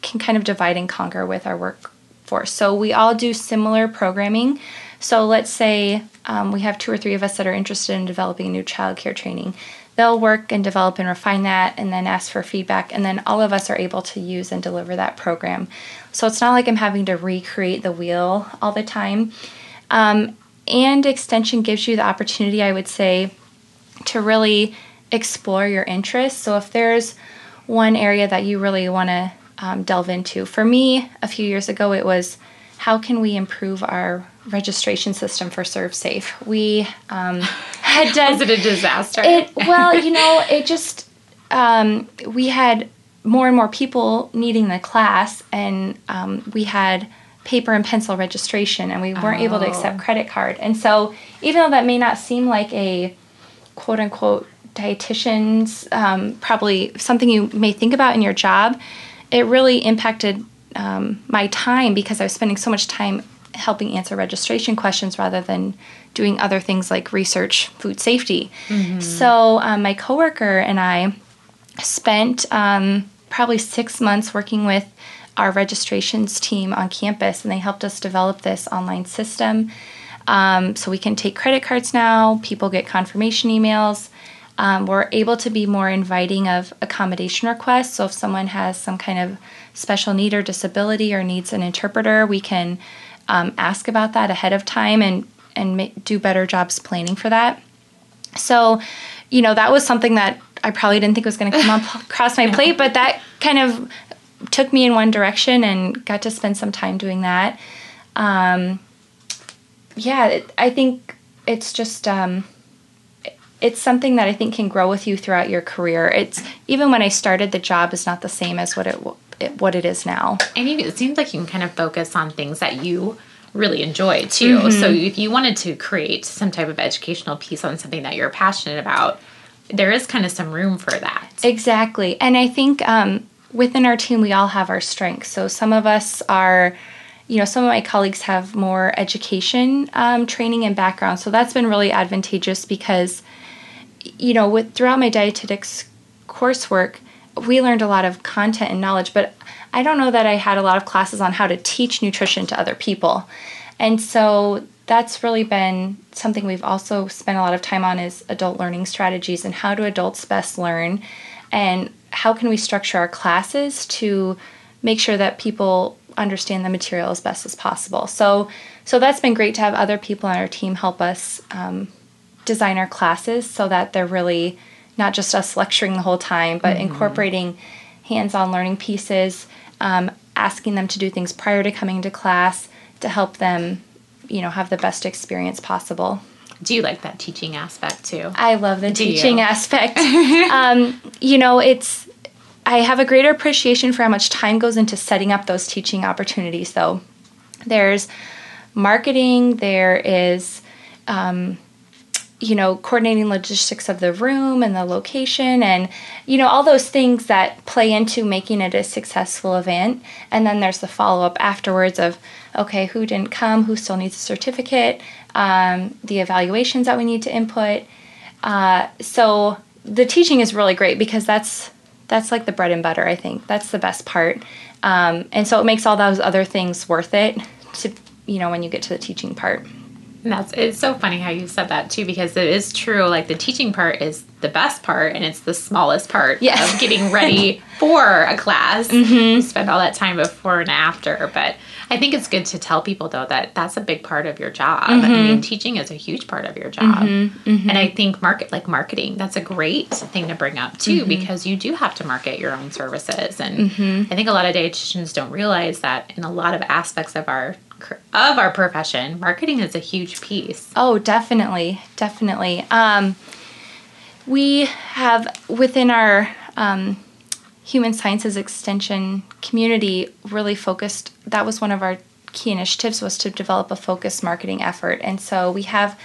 can kind of divide and conquer with our workforce. So we all do similar programming. So let's say um, we have two or three of us that are interested in developing new childcare training. They'll work and develop and refine that and then ask for feedback, and then all of us are able to use and deliver that program. So it's not like I'm having to recreate the wheel all the time. Um, and Extension gives you the opportunity, I would say, to really explore your interests. So if there's one area that you really want to um, delve into, for me, a few years ago, it was how can we improve our registration system for ServSafe? We um, (laughs) had done. Was it a disaster? It well, you know, it just um, we had more and more people needing the class, and um, we had paper and pencil registration, and we weren't oh. able to accept oh. credit card. And so, even though that may not seem like a quote unquote dietitian's um, probably something you may think about in your job, it really impacted um, my time because I was spending so much time helping answer registration questions rather than doing other things like research food safety. Mm-hmm. So um, my coworker and I spent um, probably six months working with our registrations team on campus, and they helped us develop this online system. Um, so we can take credit cards now. People get confirmation emails. Um, we're able to be more inviting of accommodation requests. So if someone has some kind of special need or disability or needs an interpreter, we can um, ask about that ahead of time and and do better jobs planning for that. So, you know, that was something that I probably didn't think was going to come up (laughs) across my plate, but that kind of took me in one direction and got to spend some time doing that. Um, yeah, it, I think it's just um, it's something that I think can grow with you throughout your career. It's even when I started, the job is not the same as what it it, what it is now. And you, it seems like you can kind of focus on things that you really enjoy too. Mm-hmm. So if you wanted to create some type of educational piece on something that you're passionate about, there is kind of some room for that. Exactly. And I think um, within our team, we all have our strengths. So some of us are, you know, some of my colleagues have more education um, training and background. So that's been really advantageous because, you know, with throughout my dietetics coursework, we learned a lot of content and knowledge, but I don't know that I had a lot of classes on how to teach nutrition to other people. And so that's really been something we've also spent a lot of time on is adult learning strategies and how do adults best learn and how can we structure our classes to make sure that people understand the material as best as possible. So so that's been great to have other people on our team help us um, design our classes so that they're really not just us lecturing the whole time, but mm-hmm. incorporating hands on learning pieces, um, asking them to do things prior to coming to class to help them, you know, have the best experience possible. Do you like that teaching aspect too? I love the Do teaching you? aspect. (laughs) um, you know, it's, I have a greater appreciation for how much time goes into setting up those teaching opportunities, though. There's marketing, there is, um, you know, coordinating logistics of the room and the location and, you know, all those things that play into making it a successful event. And then there's the follow up afterwards of, okay, who didn't come, who still needs a certificate, um, the evaluations that we need to input. Uh, so the teaching is really great because that's that's like the bread and butter. I think that's the best part, um, and so it makes all those other things worth it. To you know when you get to the teaching part. And that's it's so funny how you said that too because it is true. Like the teaching part is the best part and it's the smallest part yes. of getting ready (laughs) for a class. Mm-hmm. You spend all that time before and after. But I think it's good to tell people though that that's a big part of your job. Mm-hmm. I mean, teaching is a huge part of your job. Mm-hmm. mm-hmm. And I think market like marketing that's a great thing to bring up too mm-hmm. because you do have to market your own services. And mm-hmm. I think a lot of dietitians don't realize that in a lot of aspects of our of our profession, marketing is a huge piece. Oh, definitely, definitely. Um, we have within our um, human sciences extension community really focused. That was one of our key initiatives was to develop a focused marketing effort, and so we have.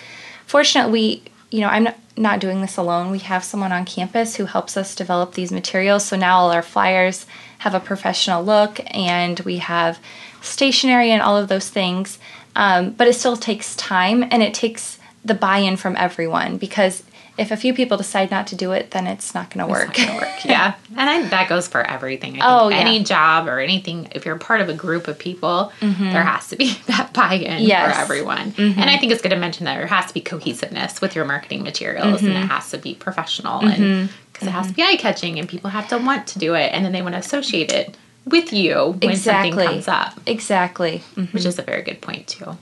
Fortunately, you know, I'm not, not doing this alone. We have someone on campus who helps us develop these materials. So now all our flyers have a professional look, and we have stationery and all of those things. Um, but it still takes time and it takes the buy in from everyone because if a few people decide not to do it, then it's not going to work. It's not gonna work. (laughs) yeah, and I, that goes for everything. I oh, think Oh, yeah. any job or anything. If you're part of a group of people, mm-hmm. there has to be (laughs) that buy-in Yes. for everyone. Mm-hmm. And I think it's good to mention that there has to be cohesiveness with your marketing materials, and it mm-hmm. has to be professional, and because it has to be eye-catching, and people have to want to do it, and then they want to associate it with you when Exactly. something comes up. exactly. Mhm. which is a very good point too.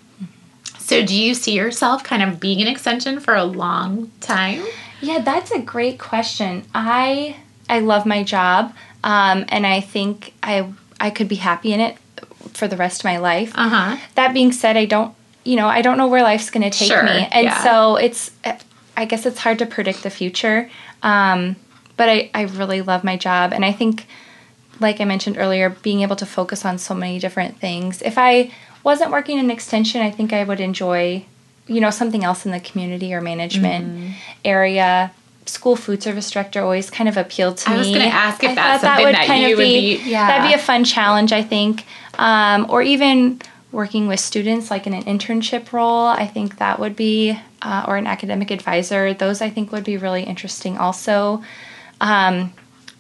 So, do you see yourself kind of being an extension for a long time? Yeah, that's a great question. I I love my job, um, and I think I I could be happy in it for the rest of my life. Uh huh. That being said, I don't you know I don't know where life's going to take Sure, me, and yeah. so it's I guess it's hard to predict the future. Um, but I I really love my job, and I think like I mentioned earlier, being able to focus on so many different things. If I wasn't working in extension, I think I would enjoy, you know, something else in the community or management Mm-hmm. area. School food service director always kind of appealed to me. I was gonna ask if I that's thought something that you would be- yeah. That'd be a fun challenge, I think. Um, or even working with students, like in an internship role. I think that would be, uh, or an academic advisor. Those I think would be really interesting also. Um,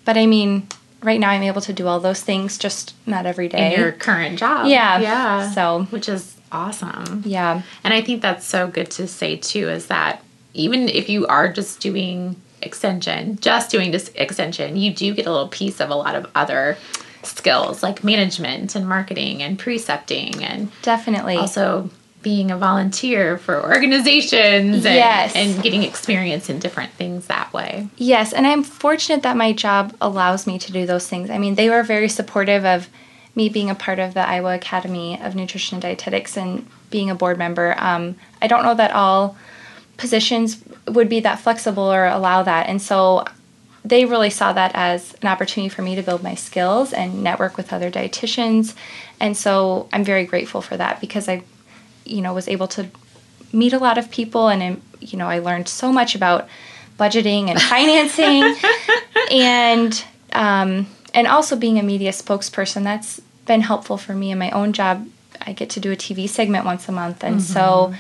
but I mean, right now I'm able to do all those things, just not every day. In your current job. Yeah. Yeah. So- which is awesome. yeah. And I think that's so good to say too is that even if you are just doing extension, just doing this extension, you do get a little piece of a lot of other skills like management and marketing and precepting and Definitely. also being a volunteer for organizations and, Yes. and getting experience in different things that way. Yes, and I'm fortunate that my job allows me to do those things. I mean, they were very supportive of me being a part of the Iowa Academy of Nutrition and Dietetics and being a board member. Um, I don't know that all positions would be that flexible or allow that, and so they really saw that as an opportunity for me to build my skills and network with other dietitians. And so I'm very grateful for that because I, you know, was able to meet a lot of people and, um, you know, I learned so much about budgeting and financing (laughs) and, um, and also being a media spokesperson. That's been helpful for me in my own job. I get to do a TV segment once a month. And so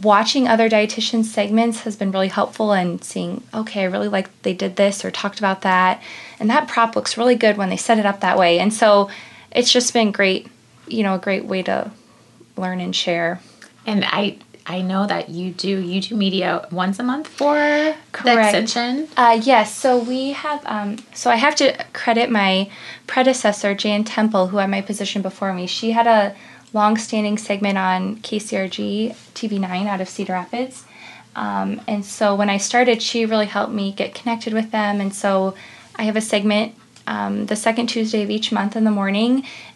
watching other dietitian segments has been really helpful and seeing okay i really like they did this or talked about that and that prop looks really good when they set it up that way and so it's just been great you know a great way to learn and share And I I know that you do you do media once a month for the Correct. extension. uh, yes so we have um, so i have to credit my predecessor jan temple who had my position before me she had a long-standing segment on kcrg tv9 out of cedar rapids Um, and so when I started, she really helped me get connected with them. And so I have a segment um, the second Tuesday of each month in the morning,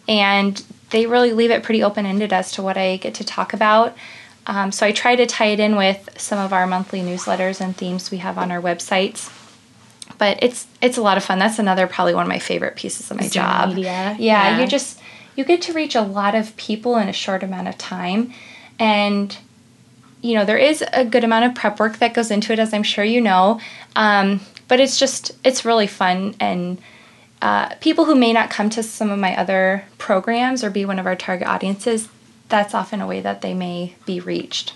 and they really leave it pretty open ended as to what I get to talk about. Um, so I try to tie it in with some of our monthly newsletters and themes we have on our websites. But it's it's a lot of fun. That's another probably one of my favorite pieces of my job. media, yeah, yeah. you just you get to reach a lot of people in a short amount of time, and you know there is a good amount of prep work that goes into it as i'm sure you know um, but it's just it's really fun and uh, people who may not come to some of my other programs or be one of our target audiences that's often a way that they may be reached.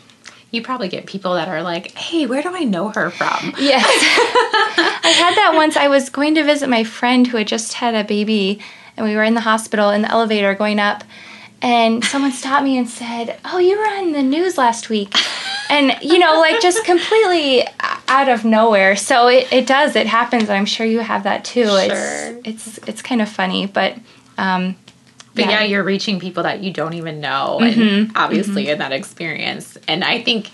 You probably get people that are like, "Hey, where do I know her from?" (laughs) yes. (laughs) I had that once. I was going to visit my friend who had just had a baby and we were in the hospital in the elevator going up and someone stopped me and said oh you were on the news last week and you know like just (laughs) completely out of nowhere so it, it does it happens i'm sure you have that too Sure. it's it's it's kind of funny but um But yeah. Yeah. you're reaching people that you don't even know, Mm-hmm. and obviously in that experience. And I think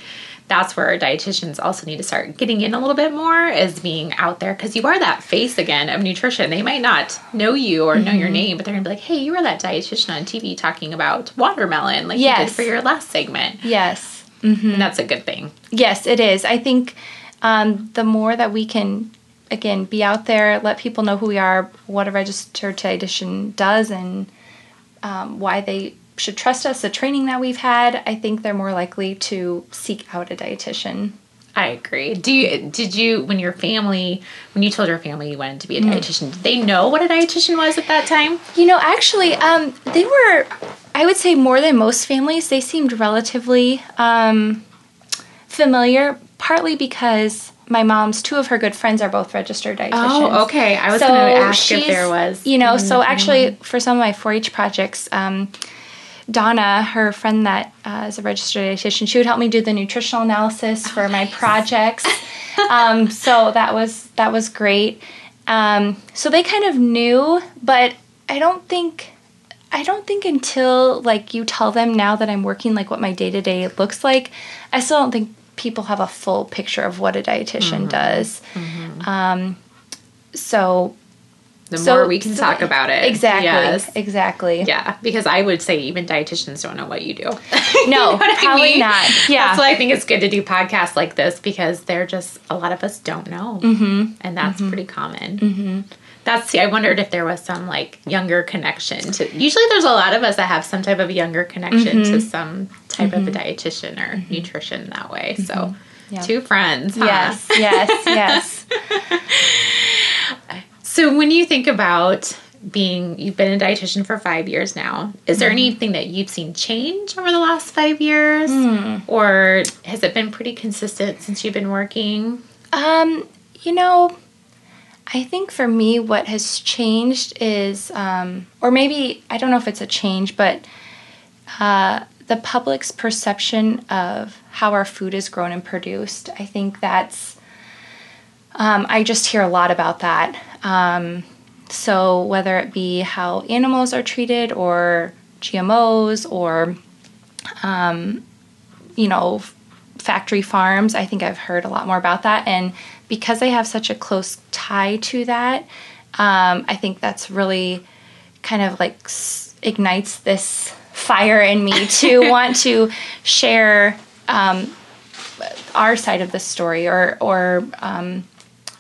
that's where dietitians also need to start getting in a little bit more is being out there because you are that face again of nutrition. They might not know you or know Mm-hmm. your name, but they're gonna be like, "Hey, you were that dietitian on TV talking about watermelon, like you did for your last segment." yes And that's a good thing. Yes, it is. I think um, the more that we can, again, be out there, let people know who we are, what a registered dietitian does, and um, why they should trust us, the training that we've had, I think they're more likely to seek out a dietitian. I agree. Do you did you when your family when you told your family you wanted to be a Mm. dietitian? Did they know what a dietitian was at that time? You know, actually, um, they were, I would say, more than most families, they seemed relatively um, familiar, partly because my mom's two of her good friends are both registered dietitians. Oh, okay. I was So going to ask if there was. You know, so actually, anyone- for some of my 4-H projects, um, Donna, her friend that uh, is a registered dietitian, she would help me do the nutritional analysis Oh, for my projects. (laughs) um, so that was that was great. Um, so they kind of knew, but I don't think I don't think until like you tell them now that I'm working like what my day to day looks like, I still don't think people have a full picture of what a dietitian Mm-hmm. does. Um, so the so- more we can so- talk about it. exactly, Yes. exactly. Yeah, because I would say even dietitians don't know what you do. (laughs) No, You know what I probably mean? not. Yeah. That's why I think it's good to do podcasts like this because they're just, a lot of us don't know. Mm-hmm. And that's pretty common. Mm-hmm. That's, see, I wondered if there was some like younger connection to, usually there's a lot of us that have some type of younger connection Mm-hmm. to some type of a dietitian or nutrition that way. So, Mm-hmm. Yeah. two friends. huh? Yes, yes, yes. (laughs) So when you think about being you've been a dietitian for five years now, is there anything that you've seen change over the last five years? Or has it been pretty consistent since you've been working? Um, you know, I think for me, what has changed is, um, or maybe I don't know if it's a change, but uh, the public's perception of how our food is grown and produced. I think that's. Um, I just hear a lot about that. Um, so whether it be how animals are treated, or GMOs, or um, you know, factory farms. I think I've heard a lot more about that. And because I have such a close tie to that, um, I think that's really kind of like s- ignites this fire in me (laughs) to want to share um, our side of the story or, or um,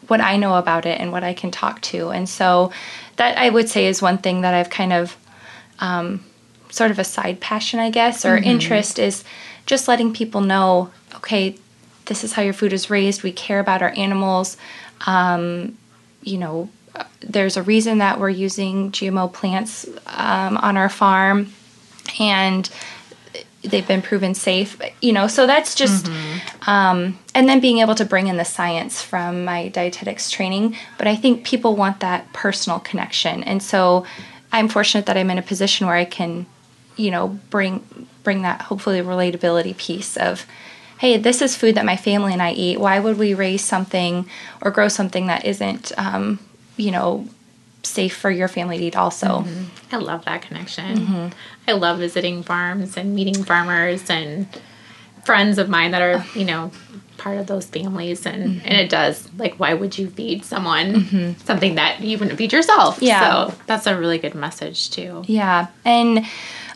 what I know about it and what I can talk to. And so that I would say is one thing that I've kind of um, sort of a side passion, I guess, or interest is just letting people know, okay, this is how your food is raised. We care about our animals. Um, you know, there's a reason that we're using GMO plants um, on our farm, and they've been proven safe. You know, so that's just, um, and then being able to bring in the science from my dietetics training. But I think people want that personal connection, and so I'm fortunate that I'm in a position where I can, you know, bring bring that hopefully relatability piece of. Hey, this is food that my family and I eat. Why would we raise something or grow something that isn't, um, you know, safe for your family to eat? Also, mm-hmm. I love that connection. Mm-hmm. I love visiting farms and meeting farmers and friends of mine that are, you know, part of those families and mm-hmm. and it does like why would you feed someone something that you wouldn't feed yourself Yeah. so that's a really good message too Yeah, and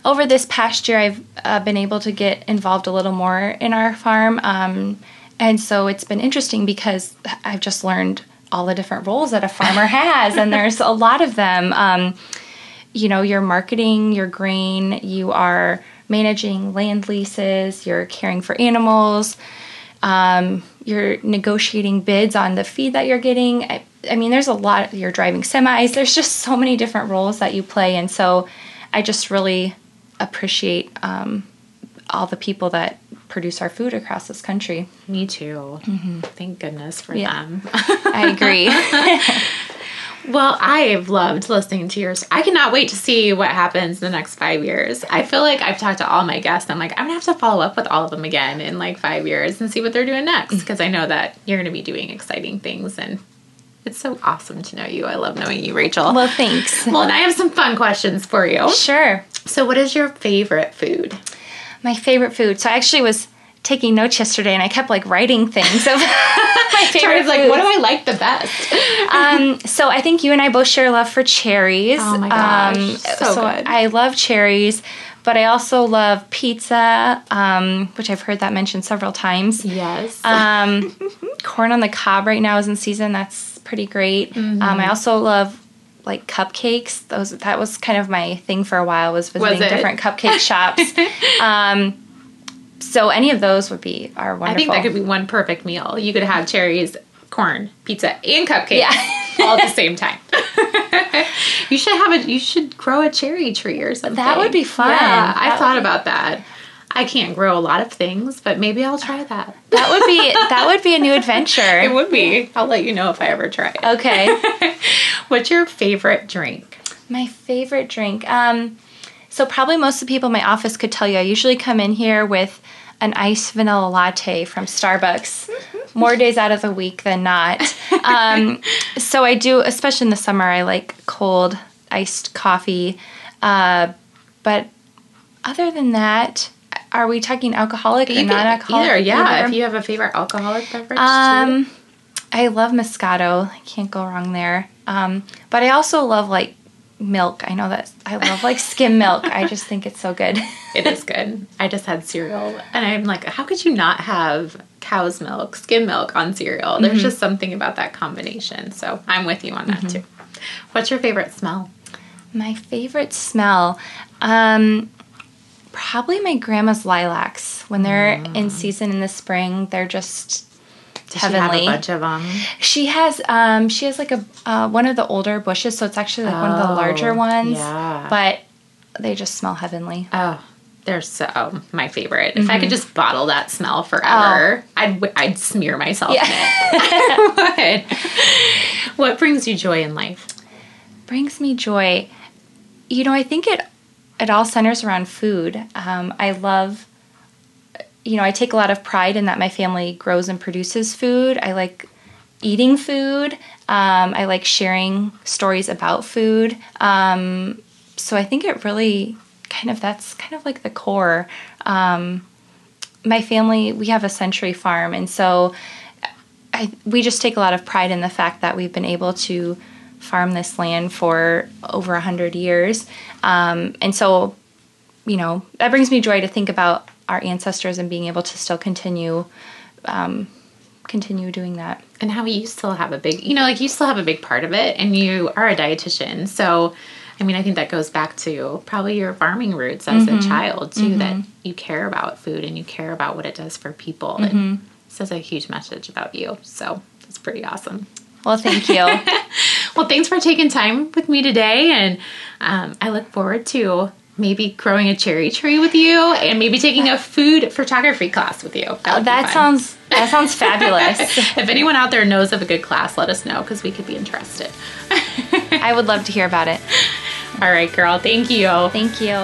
over this past year, I've uh, been able to get involved a little more in our farm, um, and so it's been interesting because I've just learned all the different roles that a farmer (laughs) has, and there's a lot of them. Um, you know, you're marketing your grain, you are managing land leases, you're caring for animals, um, you're negotiating bids on the feed that you're getting. I, I mean, there's a lot. You're driving semis. There's just so many different roles that you play, and so I just really appreciate um, all the people that produce our food across this country. me too thank goodness for Yeah. them (laughs) I agree. (laughs) Well, I've loved listening to yours. I cannot wait to see what happens in the next five years. I feel like I've talked to all my guests. I'm like, I'm gonna have to follow up with all of them again in like five years and see what they're doing next because I know that you're gonna be doing exciting things and it's so awesome to know you. I love knowing you, Rachel. well, thanks. (laughs) well, and I have some fun questions for you. Sure. So, what is your favorite food? My favorite food. So I actually was taking notes yesterday, and I kept like writing things (laughs) of (laughs) my favorite. Like, what do I like the best? um, so I think you and I both share a love for cherries. Oh my gosh, Um, so good. I love cherries, but I also love pizza, um, which I've heard that mentioned several times. yes. Um, corn on the cob right now is in season. That's pretty great. Mm-hmm. Um, I also love like cupcakes. Those that was kind of my thing for a while. Was visiting it? different cupcake (laughs) shops. Um, so any of those would be our wonderful. I think that could be one perfect meal. You could have cherries, corn, pizza, and cupcakes Yeah. (laughs) all at the same time. (laughs) you should have a. You should grow a cherry tree or something. That would be fun. Yeah, I thought would- about that. I can't grow a lot of things, but maybe I'll try that. That would be that would be a new adventure. (laughs) It would be. I'll let you know if I ever try it. Okay. (laughs) What's your favorite drink? My favorite drink. Um, so probably most of the people in my office could tell you. I usually come in here with an iced vanilla latte from Starbucks. More days out of the week than not. (laughs) Um, so I do, especially in the summer. I like cold iced coffee. Uh, but other than that, are we talking alcoholic or You can- non-alcoholic? Either, yeah. Either? If you have a favorite alcoholic beverage, too. Um, I love Moscato. I can't go wrong there. Um, but I also love like milk. I know that I love like skim milk. I just think it's so good. (laughs) It is good. I just had cereal, and I'm like, how could you not have cow's milk, skim milk on cereal? There's Mm-hmm. just something about that combination. So I'm with you on that too. What's your favorite smell? My favorite smell, um, probably my grandma's lilacs. When they're in season in the spring, they're just Does she have a bunch of them? She has um she has like a uh, one of the older bushes, so it's actually like one of the larger Oh, ones. yeah. But they just smell heavenly. Oh, they're so my favorite. If I could just bottle that smell forever, I'd w- I'd smear myself Yeah. in it. (laughs) What brings you joy in life? brings me joy. You know, I think it it all centers around food. Um, I love, you know, I take a lot of pride in that my family grows and produces food. I like eating food. Um, I like sharing stories about food. Um, so I think it really kind of that's kind of like the core. Um, my family, we have a century farm, and so I, we just take a lot of pride in the fact that we've been able to farm this land for over a hundred years, um, and so you know that brings me joy to think about our ancestors and being able to still continue um, continue doing that. and how you still have a big you know like you still have a big part of it and you are a dietitian. So i mean i think that goes back to probably your farming roots as a child too that you care about food and you care about what it does for people. And says a huge message about you. So that's pretty awesome. Well, thank you. (laughs) well thanks for taking time with me today and um, i look forward to maybe growing a cherry tree with you and maybe taking a food photography class with you that, be that sounds that sounds (laughs) fabulous. if anyone out there knows of a good class, let us know because we could be interested. (laughs) I would love to hear about it. All right, girl. Thank you. Thank you.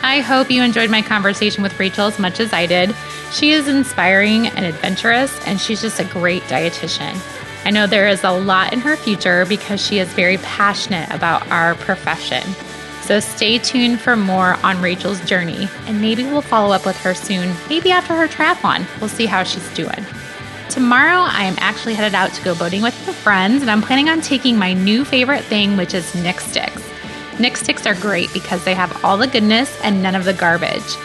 I hope you enjoyed my conversation with Rachel as much as I did. She is inspiring and adventurous, and she's just a great dietitian. I know there is a lot in her future because she is very passionate about our profession. So stay tuned for more on Rachel's journey, and maybe we'll follow up with her soon, maybe after her triathlon. We'll see how she's doing. Tomorrow, I am actually headed out to go boating with my friends, and I'm planning on taking my new favorite thing, which is Nick Sticks. Nick Sticks are great because they have all the goodness and none of the garbage.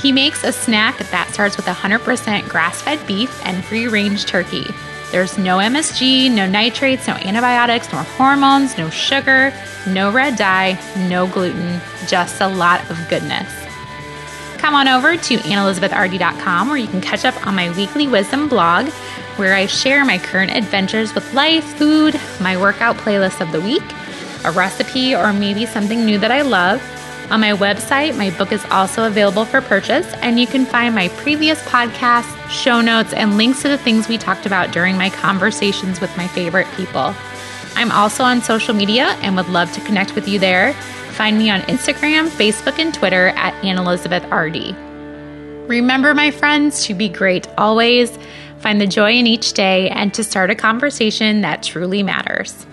He makes a snack that starts with 100% grass fed beef and free range turkey. There's no MSG, no nitrates, no antibiotics, no hormones, no sugar, no red dye, no gluten, just a lot of goodness. Come on over to annelizabethrd.com where you can catch up on my weekly wisdom blog where I share my current adventures with life, food, my workout playlist of the week, a recipe, or maybe something new that I love. On my website, my book is also available for purchase, and you can find my previous podcasts, show notes, and links to the things we talked about during my conversations with my favorite people. I'm also on social media and would love to connect with you there. Find me on Instagram, Facebook, and Twitter at Anne Elizabeth RD. Remember, my friends, to be great always, find the joy in each day, and to start a conversation that truly matters.